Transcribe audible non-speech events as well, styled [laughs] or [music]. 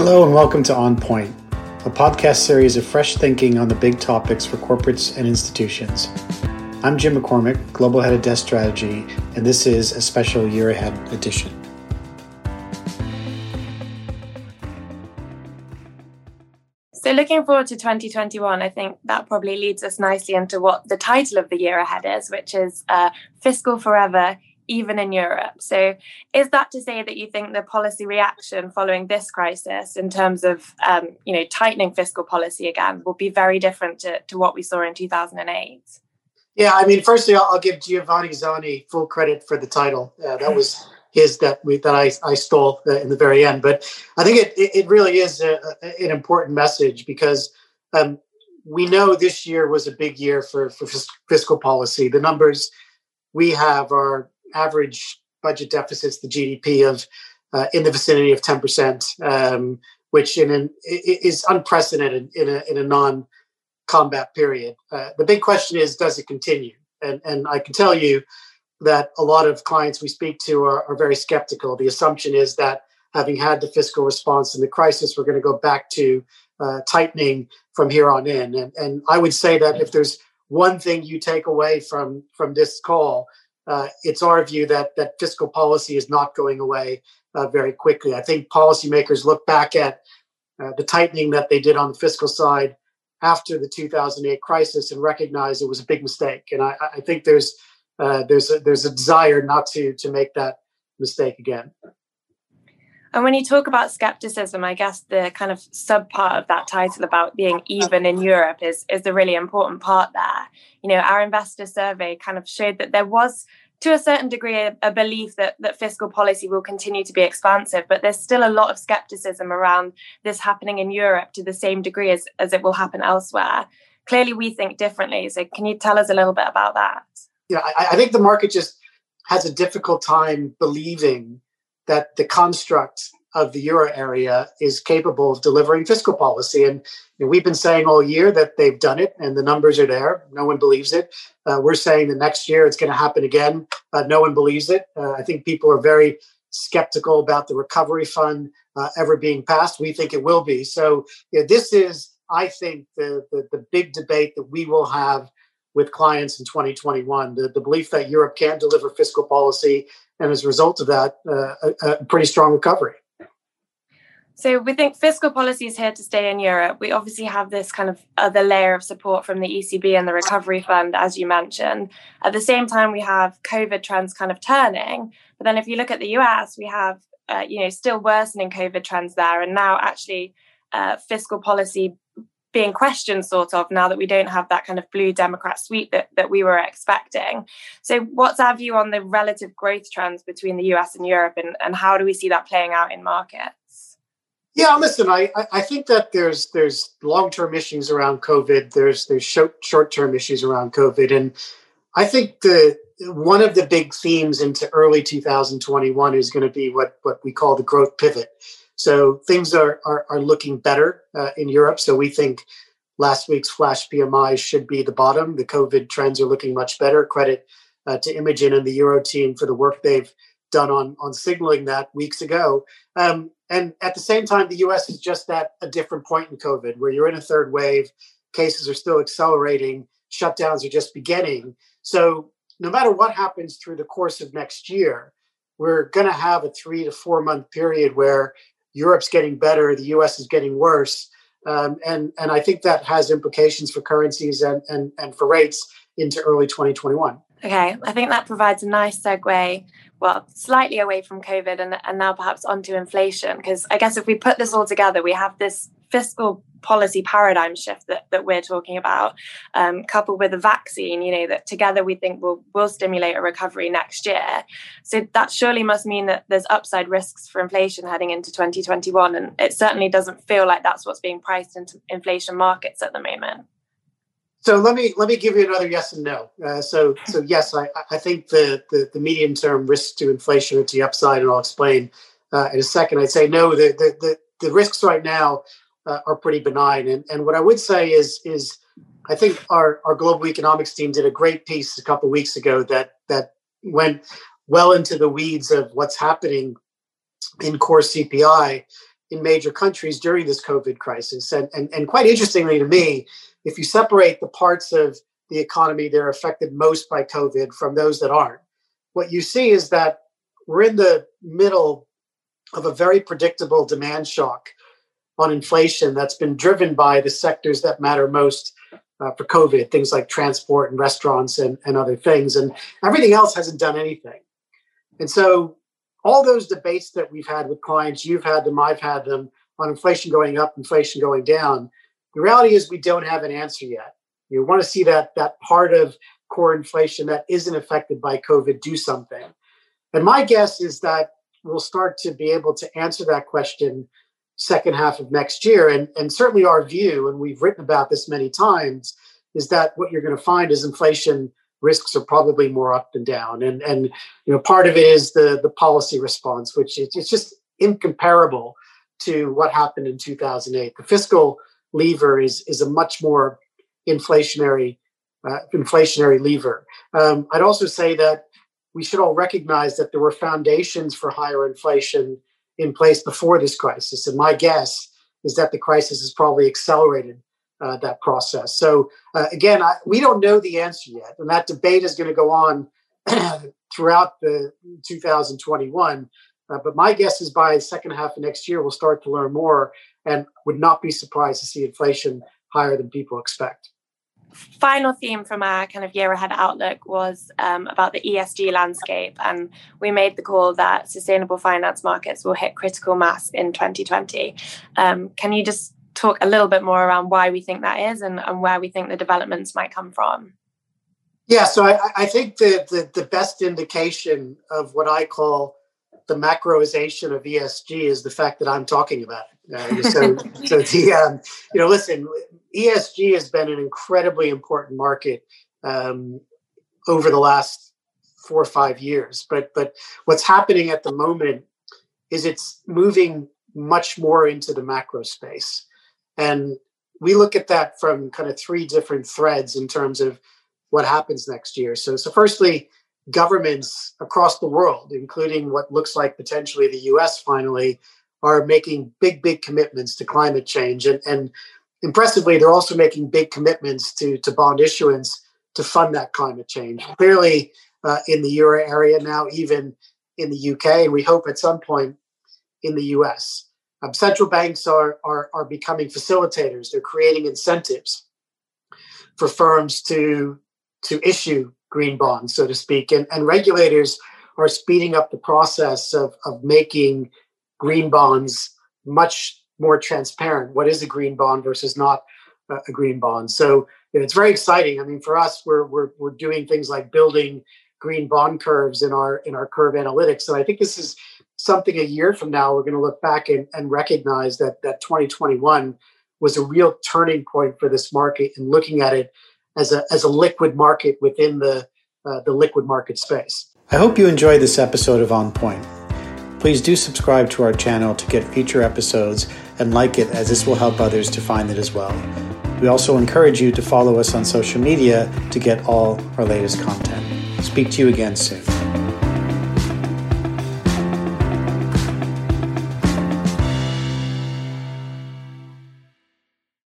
Hello, and welcome to On Point, a podcast series of fresh thinking on the big topics for corporates and institutions. I'm Jim McCormick, Global Head of Desk Strategy, and this is a special year ahead edition. So, looking forward to 2021, I think that probably leads us nicely into what the title of the year ahead is, which is uh, Fiscal Forever even in Europe. So, is that to say that you think the policy reaction following this crisis, in terms of um, you know tightening fiscal policy again, will be very different to, to what we saw in 2008? Yeah, I mean, firstly, I'll, I'll give Giovanni Zanni full credit for the title. Uh, that was his that we that I, I stole uh, in the very end. But I think it it really is a, a, an important message because. Um, we know this year was a big year for, for fiscal policy. The numbers we have are average budget deficits, the GDP of uh, in the vicinity of 10%, um, which in an, is unprecedented in a, in a non-combat period. Uh, the big question is, does it continue? And, and I can tell you that a lot of clients we speak to are, are very skeptical. The assumption is that having had the fiscal response in the crisis, we're going to go back to uh, tightening from here on in. And, and I would say that if there's one thing you take away from from this call, uh, it's our view that that fiscal policy is not going away uh, very quickly. I think policymakers look back at uh, the tightening that they did on the fiscal side after the 2008 crisis and recognize it was a big mistake. And I, I think there's uh, there's a, there's a desire not to to make that mistake again. And when you talk about skepticism, I guess the kind of sub part of that title about being even in Europe is is the really important part there. You know, our investor survey kind of showed that there was to a certain degree a, belief that that fiscal policy will continue to be expansive, but there's still a lot of skepticism around this happening in Europe to the same degree as, as it will happen elsewhere. Clearly, we think differently. So, can you tell us a little bit about that? Yeah, I, I think the market just has a difficult time believing that the construct of the euro area is capable of delivering fiscal policy. And you know, we've been saying all year that they've done it and the numbers are there. No one believes it. Uh, we're saying the next year it's going to happen again. Uh, no one believes it. Uh, I think people are very skeptical about the recovery fund uh, ever being passed. We think it will be. So you know, this is, I think, the, the, the big debate that we will have with clients in 2021 the, the belief that Europe can deliver fiscal policy and as a result of that, uh, a, a pretty strong recovery. So we think fiscal policy is here to stay in Europe. We obviously have this kind of other layer of support from the ECB and the Recovery Fund, as you mentioned. At the same time, we have COVID trends kind of turning. But then if you look at the US, we have uh, you know still worsening COVID trends there, and now actually uh, fiscal policy being questioned sort of now that we don't have that kind of blue democrat sweep that, that we were expecting. So what's our view on the relative growth trends between the us and europe and, and how do we see that playing out in markets? Yeah listen i i think that there's there's long-term issues around covid. There's there's short, short-term issues around covid. And i think the one of the big themes into early 2021 is going to be what what we call the growth pivot so things are, are, are looking better uh, in Europe. So we think last week's flash PMI should be the bottom. The COVID trends are looking much better. Credit uh, to Imogen and the Euro team for the work they've done on, on signaling that weeks ago. Um, and at the same time, the US is just at a different point in COVID where you're in a third wave, cases are still accelerating, shutdowns are just beginning. So no matter what happens through the course of next year, we're going to have a three to four month period where Europe's getting better, the US is getting worse. Um, and, and I think that has implications for currencies and, and, and for rates into early 2021. Okay, I think that provides a nice segue, well, slightly away from COVID and, and now perhaps onto inflation. Because I guess if we put this all together, we have this fiscal policy paradigm shift that, that we're talking about, um, coupled with a vaccine, you know, that together we think will will stimulate a recovery next year. So that surely must mean that there's upside risks for inflation heading into 2021. And it certainly doesn't feel like that's what's being priced into inflation markets at the moment. So let me let me give you another yes and no. Uh, so so yes, I, I think the, the, the medium term risks to inflation are to the upside, and I'll explain uh, in a second. I'd say no. The, the the the risks right now uh, are pretty benign. And, and what I would say is, is I think our, our global economics team did a great piece a couple weeks ago that, that went well into the weeds of what's happening in core CPI. in major countries during this COVID crisis. And, and, and quite interestingly to me, if you separate the parts of the economy that are affected most by COVID from those that aren't, what you see is that we're in the middle of a very predictable demand shock on inflation that's been driven by the sectors that matter most uh, for COVID, things like transport and restaurants and, and other things. And everything else hasn't done anything. And so, all those debates that we've had with clients, you've had them, I've had them on inflation going up, inflation going down. The reality is, we don't have an answer yet. You want to see that that part of core inflation that isn't affected by COVID do something. And my guess is that we'll start to be able to answer that question second half of next year. And, and certainly our view, and we've written about this many times, is that what you're going to find is inflation risks are probably more up than down. And, and you know, part of it is the, the policy response, which is it's just incomparable to what happened in 2008. The fiscal lever is, is a much more inflationary uh, inflationary lever. Um, I'd also say that we should all recognize that there were foundations for higher inflation in place before this crisis. And my guess is that the crisis has probably accelerated uh, that process. So, uh, again, I, we don't know the answer yet. And that debate is going to go on [clears throat] throughout the 2021. Uh, but my guess is by the second half of next year, we'll start to learn more and would not be surprised to see inflation higher than people expect final theme from our kind of year ahead outlook was um, about the ESG landscape. And we made the call that sustainable finance markets will hit critical mass in 2020. Um, can you just talk a little bit more around why we think that is and, and where we think the developments might come from? Yeah, so I, I think the, the, the best indication of what I call the macroization of ESG is the fact that I'm talking about it. Uh, so, so [laughs] the um, you know, listen, ESG has been an incredibly important market um, over the last four or five years. But but what's happening at the moment is it's moving much more into the macro space, and we look at that from kind of three different threads in terms of what happens next year. So so firstly, governments across the world, including what looks like potentially the U.S. finally, are making big big commitments to climate change and and impressively, they're also making big commitments to, to bond issuance to fund that climate change. Clearly, uh, in the euro area now, even in the UK, and we hope at some point in the US. Um, central banks are, are, are becoming facilitators. They're creating incentives for firms to, to issue green bonds, so to speak. And, and regulators are speeding up the process of, of making green bonds much more transparent. What is a green bond versus not a green bond? So it's very exciting. I mean, for us, we're, we're we're doing things like building green bond curves in our in our curve analytics. And I think this is something a year from now we're going to look back and, and recognize that that 2021 was a real turning point for this market and looking at it as a as a liquid market within the uh, the liquid market space. I hope you enjoyed this episode of On Point. Please do subscribe to our channel to get future episodes and like it as this will help others to find it as well. We also encourage you to follow us on social media to get all our latest content. Speak to you again soon.